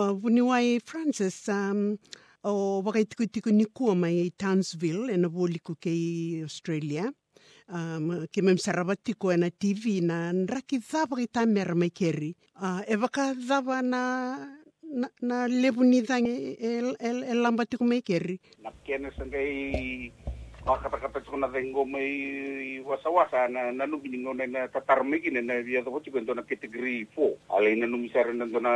Uh, Vuniwai Francis, um, o wakaitiku ni kua mai i Townsville, e na woliku kei Australia. Um, ke mem saravati e na TV na nraki dhawa ki tā mera mai keri. Uh, e waka dhawa na na, na lebu ni dhangi e, e, e lamba tiku mai keri. Na kena sangai wakatakapetsoko na thengo mai wasawasa na nanu biningo na eh, na tatarmegi na na dia to chigo na category 4 ale na numisara na na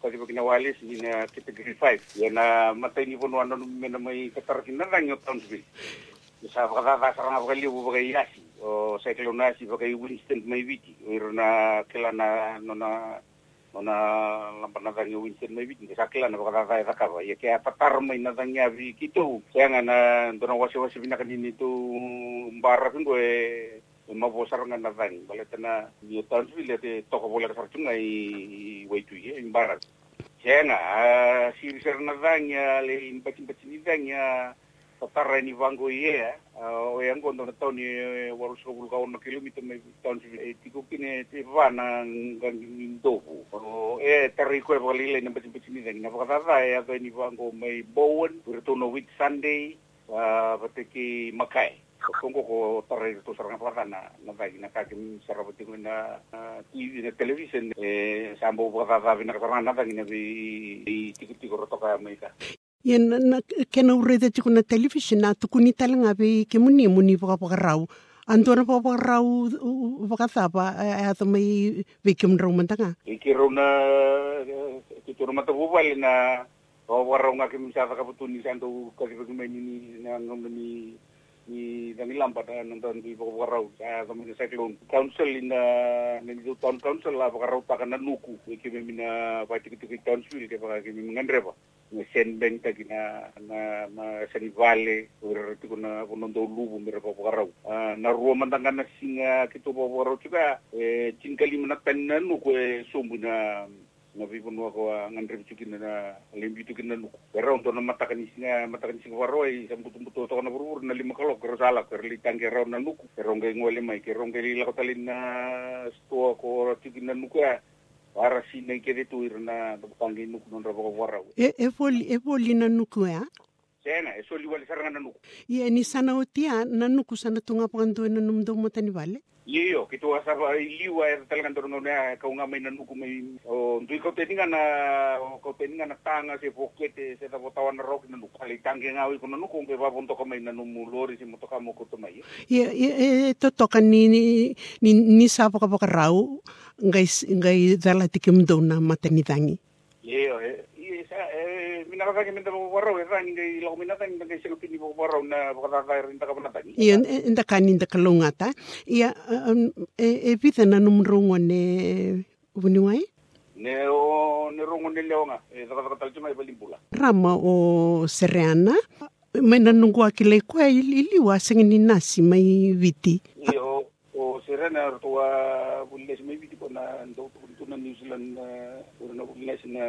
kasi bagina walis ni na category 5 ya na matay ni bono anu mena mai katarkin na ranyo townsville sa kakakasarang ako kaliw ba kay Yasi? O sa iklonasi ba kay Winston Maywiti o na kila na no na ona lampa na dangi winsen mai bikin sakila na bakata tai sakaba ya ke tatar mai na dangi abi kitu sayanga na dona wasi wasi bina kan ini tu mbara kan gue ma bosar nga na dangi bale tana ni tan su le te toko bola kasar tunga i waitu ye mbara sayanga si ser na dangi le in bacin bacin ni tatarani vango ye eh, o yang kondo na tau ni eh, waru sokul kau na kilomita me tau ni tiku kine te vana ngang ndobu o e eh, tari koe valile na bati bati ni zangi na vakatata e ato ni vango mai bowen wirtono week sunday vateki makai kongo ko tare to sarang pa na na bagi na kakim sarabati ko na TV na television eh sambo pa pa pa na karang na bagi na bi tikit ko to kaya mo iana na kena ureta tiko television na tukuni talanga be ke muni muni boka boka rau. Antona boka boka rau boka thapa a na ke toro mata bubal na o warau me ni na ngom ni ni dani lampa na nonton di boka a to mai cyclone. Council in uh, na ni do town council la boka rau kana nuku. Ke me mina ba tiki tiki council ke boka ke mi ngandreba sendeng ta kina na na sen vale ur ti kuna kuna ndo lubu mira pa pokarau na ruwa mandanga na singa kito pa pokarau tuka e tinkali mana penna nu ko e, sombu na na vivo no ko ngandre bitu kina na lembi tu kina nu rau to na matakan singa matakan singa waro e sambu tumbu to to na burur na lima kalo ko sala ko li tangge rau na nuku. Rongai ngole mai ke rongai li la ko talin na sto ko ti kina nuku ko para sina ke de tu irna do pangi nuk non rabo warau e e voli e voli na nuku ya sena e soli wali saranga na nuku ia ni sana otia na nuku sana tunga pangandu na numdo mo tani vale Iyo, kitu asa liwa e talagang dorong na kau nga may nanuko may o ndui ko teninga na ko teninga na tanga se pokete se ta botawan na rok na nukali tangi nga ko na nuko ke babonto ko may nanumulori si moto ka mo ko to may ia e to toka ni ni ni, ni sapa ka baka rau ngai ngai dala tikimdo na matanidangi Iyo, e sa e minaka ka minta mo waro e rani ngai lo minata ngai ngai sino pini na kani nda kalongata ia e e vita na numrongo ne vuniwai ne o ne rongo ne leonga e saka saka talchuma e balimpula rama o sereana? Mai na nungu akile kwa iliwa sengini nasi mai viti. Iyo o serena tua bules mai viti kona ndo tu na New Zealand ora na bules na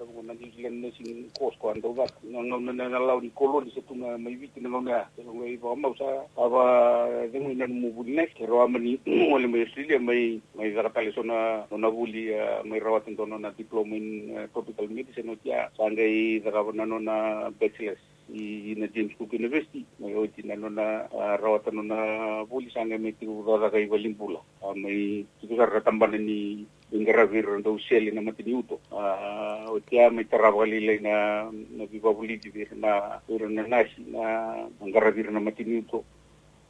ko na New Zealand na sing kos ko ando ga no no na na lau ni koloni se tunga mai viti na nga so ngai ba mau sa aba dengu na mu bules ke ro amani ole mai Australia mai mai ga tale sona no na buli mai rawat ndo na diploma in tropical medicine no tia sangai daga na no na bachelor's i na James Cook University mai o tina no na rawata no na buli sanga mai tiu dada kai walimpula. Mai tiu sarra tambana ni ingara vir ndo seli na matini uto. O tia mai tarawali le na na viva buli di vir na vir na nasi na ingara vir na matini uto.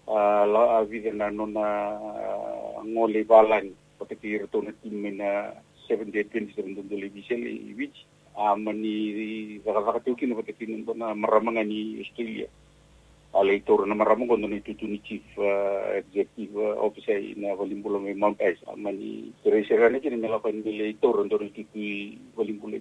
La a vir na no na ngole balani pati rto na timme na 727 ndo le biseli which amani kini na maramanga ni Australia. Ala itor na maramang kondo ni tutu ni chief executive officer na walimbulo may Mount Ice amani teresera ni kini melakukan nila itor ndo ni tutu walimbulo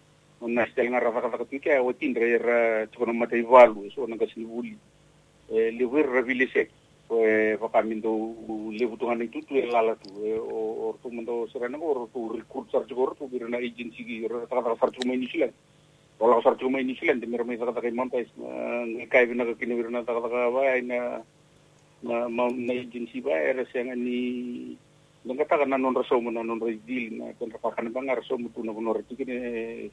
so na kasi vuli e le wir ra vile sek o e paka mindo le butungan itu tu e lala tu e o o tu mendo serana ko tu recruit sar jogor tu birna agency ki ra kata sar cuma ini silan wala sar cuma ini silan de mir mai kata kata montais ngai kai bina ka kini birna kata kata ba ina na na agency ba era siang ni Nang kata kana non raso mo na non dil na kan rapakan bangar so mo tu na kuno tikine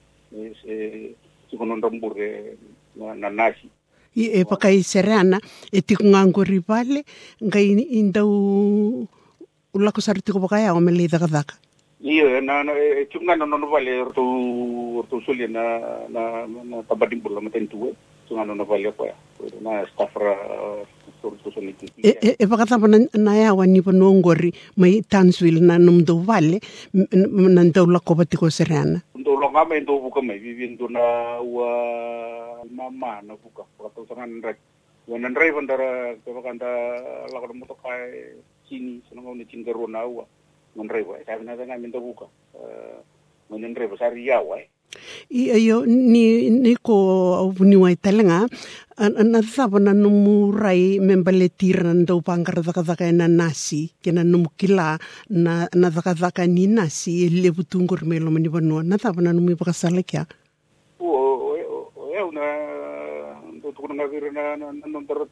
sikhonontta mmurre nanaxi epakaiserana etikungangori vale ngai intau ulakosari tikuvaka yaomelithakathaka iyo cikunganonono vale rtou rtou solie na na na tabadimbula matanituwe eh. cikunganono vale kwaya na stafra evakathava nayawa nivo noongori mai tanswil na nomdou vale nantaulakova tikoserana ndo longa me ndo buka me vivi ndo na wa mama na buka ka tu sangan rek. Wana ndrai bandara ke bakanda la ko mo to kai sini. Senang ni cingero na wa ndrai wa sa na nga me ndo buka. Mo ndrai ba sari ya wa I ayo ni ni ko vuniwa talenga na thabo na numu rai memba le tira na ndau pangara daka e na nasi ke na numu kila na na daka daka ni nasi e le butungur melo mani vanua na thabo na numu ipakasala kia. o o e una ndo tu na vir na na no tar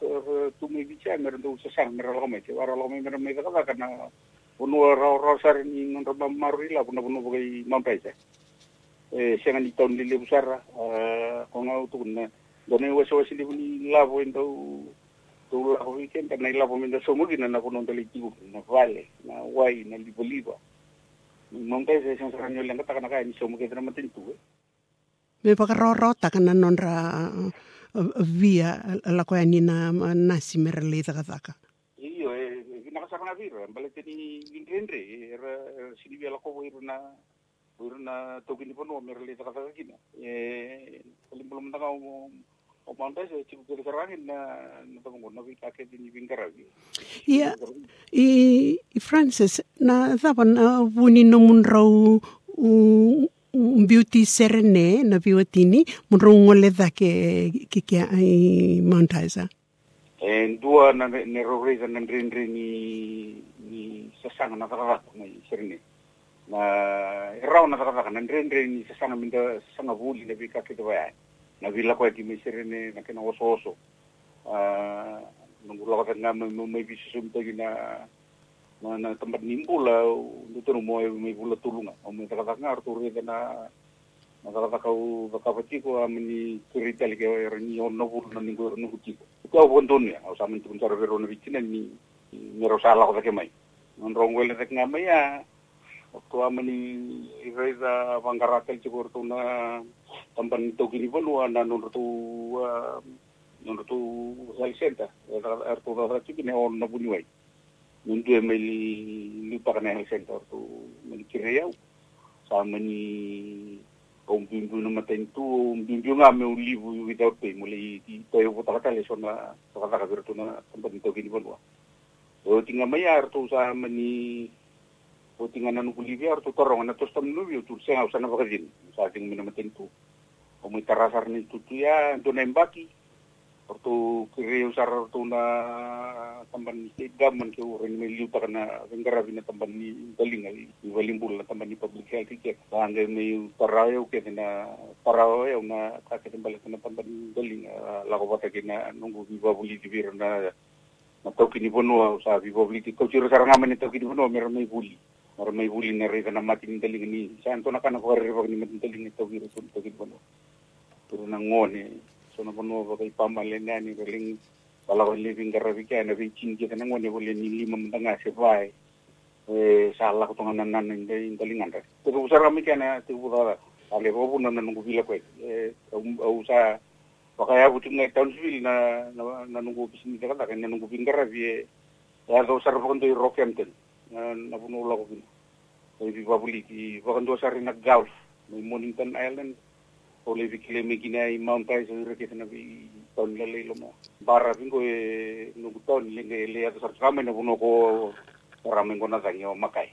tu me bicha mer ndo sa sang mer lo me te wara lo me mer me ka ka na uno ra ra sar ni ngon ra marila puna puna bukai mampaisa e senga li tau ni busara ko ngau tu na doni we so sili ni lavo ndo tu lavo weekend na lavo mendo so mugi na ko ndo le tiku na vale na wai na li boliva monte se sen sa nyo lenga ta kana ka ni so mugi na matin tu me pa ro ro ta kana non ra eh, via la ko ni na nasi mer le ta iyo e na ka vira mbale teni ngendre era sili via la na Buru na tokini pono o merle taka taka kina. E eh, kalim belum taka o o manda se chiku kere karangin na na taka ngona vi kake di ni vingaravi. Ia i i Francis na thapa na vuni no munrau u beauty serene na viwatini munrau ngole dake kikia ai mandaisa. E eh, dua na ne neroreza na ndrendreni ni ni sasanga na taka ngai serene. raona vakavaka nandirendireni sasana minda sasana vuli na vika kete vayani na vila kwa kimeserene na kena oso oso ah, nungula kwa nga may bisiso mito gina na na tempat nimbula ndotono mo may bula tulunga o may vakavaka nga arturi na eh, na vakavaka eh. u vakavachiko amini kuritali ke ni onno bulu na ningu erno hutiko ito au bontonia au samin tukunsaro verona vicina ni ni rosala kwa kemai non rongwele tek nga maya waktu amini reza bangaratel cikor tu na tampan kini pun na non tu non tu health center er tu da tu kini on na buni wai nun tu mai li li pa kana health center tu meni kireyau sa meni om bimbu na tu bimbu nga me un livu without pay. Muli di toyo po taka tali so na taka taka virtu na tampan kini pun wa o tinga mai ar tu sa meni o tinga na nuku livi ar tu torong na tos tam nubi tu senga usana bakadin sa ting mina maten tu o muy tarasar ni tu tu ya tu na embaki Ortu kiri usar tu na tamban ni gaman ke urin me liu ta kana vengara vina tamban ni daling ali ni walimbul na tamban ni public health ke tanga me tarayo ke na tarayo na ka ke tembal na tamban ni daling la ko bata ke na nunggu viva di bir na na toki ni bono sa viva buli ti ko chiro saranga me toki ni bono mer me buli mara may huli na rin na matin taling ni. Saan to nakana ko rin ni matin taling ito kira sun to kira no pero nang ngone so na kono ba kay pamalen na ni ring pala ko living karabi kaya na vichin kita nang ngone huli ni lima mendanga si pai eh salah ko tong nan nan ni talingan ra pero usar kami kaya na tibu ra ale ko pun nan nunggu bila ko eh usa Pakaya butuh ngai tahun sivil na na nunggu bisnis kata kan nunggu pinggir rabi ya kau eh, sarap kan tu rokem. Na puno la ko pina e vi babuli ki pokon do sar na Gulf na Mornington Island o le vi kile me kina i Mount ira ke na vi ton le le lo mo bara pingo e nungu ton le le ya sar kama na puno ko rame ngona danyo makai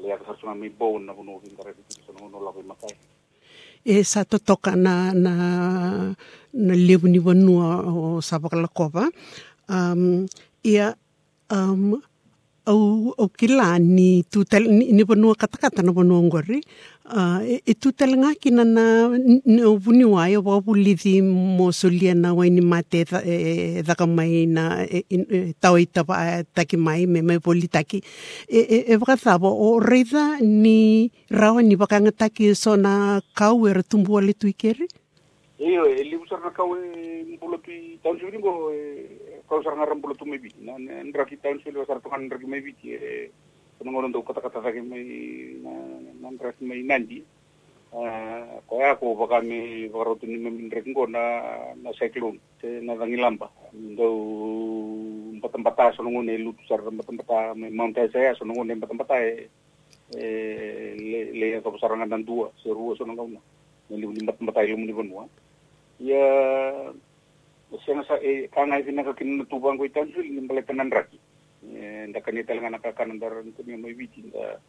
le ya sar kama mi bo na puno pingara vi sono no la ko makai e sa totoka na na na levu ni o Sapakalakova um ia um au au kila ni tutel ni, ni vanua katakata na vanua ngori. Uh, e, e tutel nga kina na no vuni wai o wapulithi mo solia na waini mate tha, e, thaka mai na e, e, tau i tapa taki mai me me poli taki. E, e, e wakathabo o reitha ni rawa ni wakanga taki so na kau era ratumbua le tuikere Iyo, e libu sarna kau e mpulo tui tahun sini bo kau sarna ram mpulo tu mebi. Na ndra ki tahun sini sar tukan ndra ki mebi e penongono ndo kata kata lagi mai na na ndra ki mai nandi. Ko ya ko baka me baka tu ni mebi ndra ngo na na cyclone te na dangi lamba. Ndo mbata mbata sono ngone lutu sar mbata mbata me mountain saya sono ngone mbata mbata e le le ka sarangan dan dua seru sono ngona. Nili mbata mbata ilmu ni bonua ya usia sa e kanga ifina ka kin tu bang ko itan suli ngale tenan raki nda kan ita lenga naka kan ndar ni kun mo ibi nda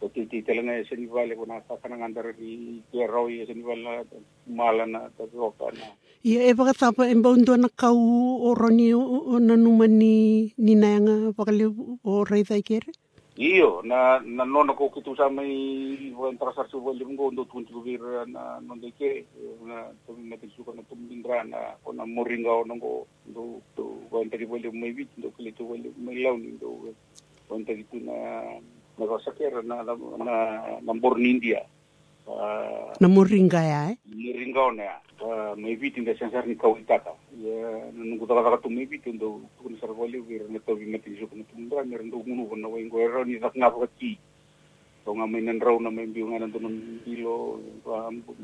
to ti ti telenga e seni vale ko na sa kan ngandar ni ke roi e seni vale mala na ta roka na. Ya e baka sapa en bondo na kau o roni o na numani ni nanga pakale o rei kere Io, na, na non ako kitusama iwan para sa suwal yung gondo tun tugir na non de ke na tumi natin suka na tumindra na ko na moringa o nango do do wan tagi wal yung may bit do kili tu wal yung may law ni do wan tu na na kasakir na na na born India. Ah, na moringa ya eh? Moringa na ya maivity asany kaitaka nangotalakaka tomaivity dau tukana saravaliu rnatavi matizukana tumdra mirandau gunuvana waingo erau ni nakngavaka ti tonga mainan rau na maimbiunga na tunan kilo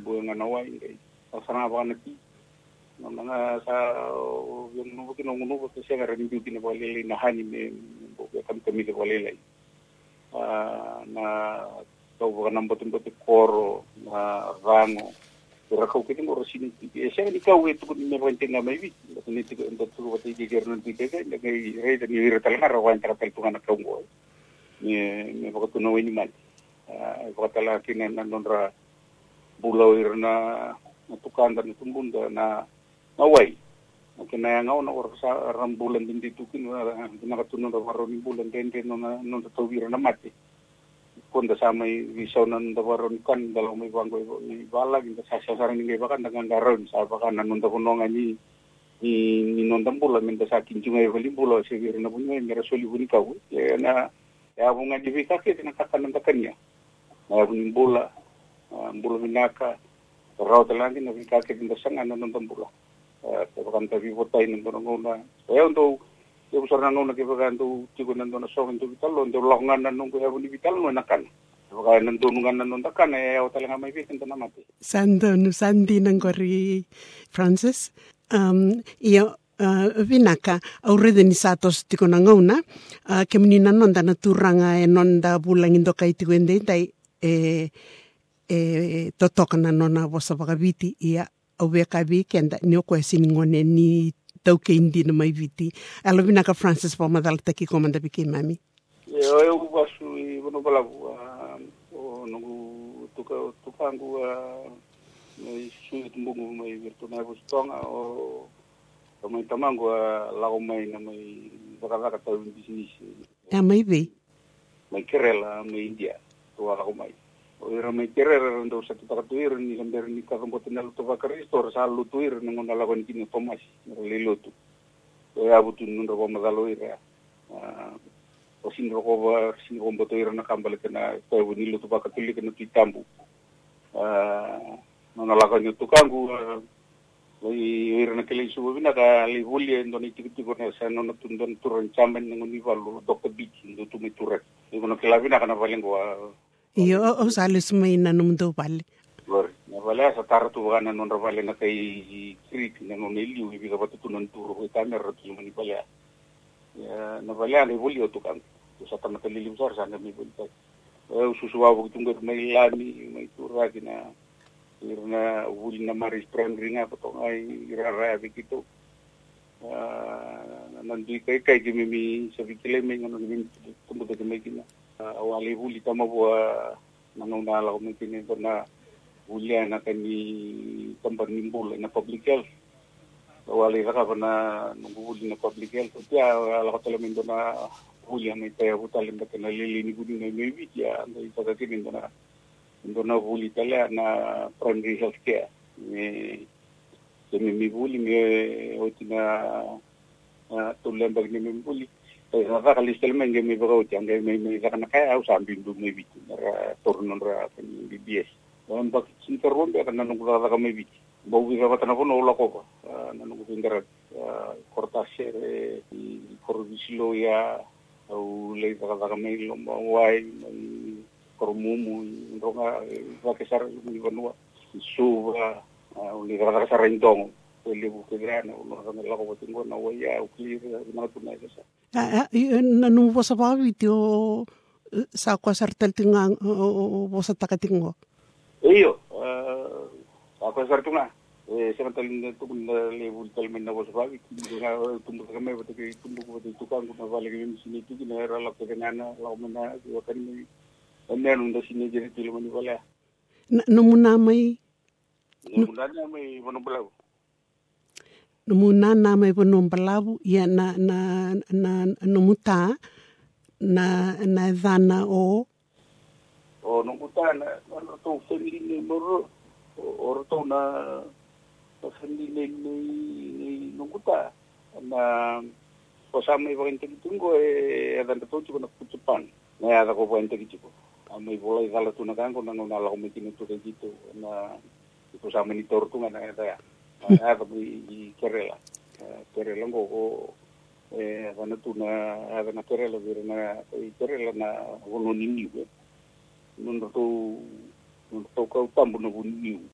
buenga na wai sarangavaka na ti nanga sa yung nuvo kino nuvo kasi nga rin beauty na walilay na hani me kami kami na walilay na tawag ka ng batong koro na rango rakhawkilingo rasini shani kawe tukun me wentenga maybe ni ndo tu wati di gernon ti tege ne kai reda ni reta la ra wan tra peltu ni eh. me wakatu no ini mal ah, e wakatala kina na nonra bulau irna na tukan dan tumbunda na na wai. Kina nga ona or sa rambulan din ditukin na den den na non na mati Kunda sa may visaw nan dawaron kan dalaw may bangko ni. Balag inda sa sa sarang ni bakan dengan garon sa bakan nanon da kunonga ni. Ni ni non tambula minta sa kinjungay bali bulo siguro na bunyo mera soli buni kau. Na ya bunga di vikake tinakatan ng kanya na buning bola bola minaka. Raw talangi na vikake din dasang ano ng tambula pero kan tabi votay ng ngona kaya untuk ya besar na nuna kiba kan tu tigo nan dona song tu vitalo ndo longan nan nung kuya buni vitalo no nakan kaya nan dunungan nan takan eh ya talaga may bitin to na mati sando no sandi nang kori Francis um ia uh, vinaka aurede ni satos tiko na ngauna uh, ke menina nonda na turanga e nonda bulang indo kai tiko ende dai e e totoka na nona vosa viti ia au ka vi kenda ni ko sini ngone ni tau ke indi na mai viti alo vinaka Francis pa madal taki komanda biki mami yo eu vasu i bono balabu o nungu tuka tukangu mai suit mbungu mai virtuna bustonga o mai tamango lago mai na mai baka tau bisnis ya mai vi mai kerela mai India tu lago mai o ira mai kerela ndo sa tu tuir ni samber ni ka kampo tinal tu ba kristo sa lu tuir nang na lago ni kini Thomas ni lutu o ya butu nundo ko magalo ira o sin ro ko ba sin ko mboto ira na kambal kana ko ni lutu ba katuli kana titambu na lago ni tukangu Lai ira na kele suwa bina ka li hulia ndo ni tiki tiko na sa no tundon turan chamen ngo ni valu dokta bichi ndo tu mi turat. Iko na kela bina kana valengo Iyo, o salis may nanumdo pali. Gor, wala sa taratugan na nun pala na kay Creek na nun iliw, ibig ka patutunan turo kay Tanner, at yung manipala. Nabalya, naibuli o tukang. Sa tamataliliw sar, sana may bulitan. Susuwawag itong gato may lami, may turagi na na uli na maris primary nga po ay irarabi kito. Uh, nandoy kay kay gimimi sa bikilay may nga nung gimimi tumutok may gina. Uh, awali huli tama bua manau na la mungkin itu na hulia na kami tempat nimbul na public health. Awali raka bana nunggu huli na public health. Dia la kotele mendo na hulia na ita ya hutali mbaka na lili ni gudu na mewi dia na ita kaki mendo na mendo na huli tala na primary health care. Ni Demi mi buli mi oitina tulen bagi mi. Te sa ka listel men ge mi bago ti ange me me ka na kaya au sambi ndu me bitu ra tornon ra ka ni di bies don bak sinter ron be ka na nung ra ka me biti bo wi ka ta na ko no la ko na nung pindara kortase korvisilo ya au le ka ka me lo wai kormumu ronga va ke sar ni vanua suva uli kara sa rendong pele bu ke grana uno ka mela ko tingo na waya u clear na tu na nanu vosa vavi tio sa kua eh, sartal tinga vosa takatingo. Iyo, a kua sartunga. Sena talin tukun le vul talmin na vosa vavi. Nga tumbuk kame vatu ki tumbuk vatu tukang kuna vale ki vim sini tuki na era lak tekanana lau mana kiwa kani kanya eh, nunda sini jiri tilu mani vale. Namuna mai? Namuna mai vanu bulau. Namuna na may panong balaw ya na na na numuta na na dana o. O nung kuta na ano to family ni moro o to na family ni ni nung kuta na kasama ibang tunggo eh adan to chuko na kutupan. Na ada ko puente gitu may boleh kalau tu nakan ko nang nala ko mitin to gitu na ito sa ni tortu nga na ita ya هذا كريلا كريلا نغوغو هذا تونا هذا نكريلا غيرنا كريلا نا غنوني نيو نونتو نونتو كاو تامبو نغوني نيو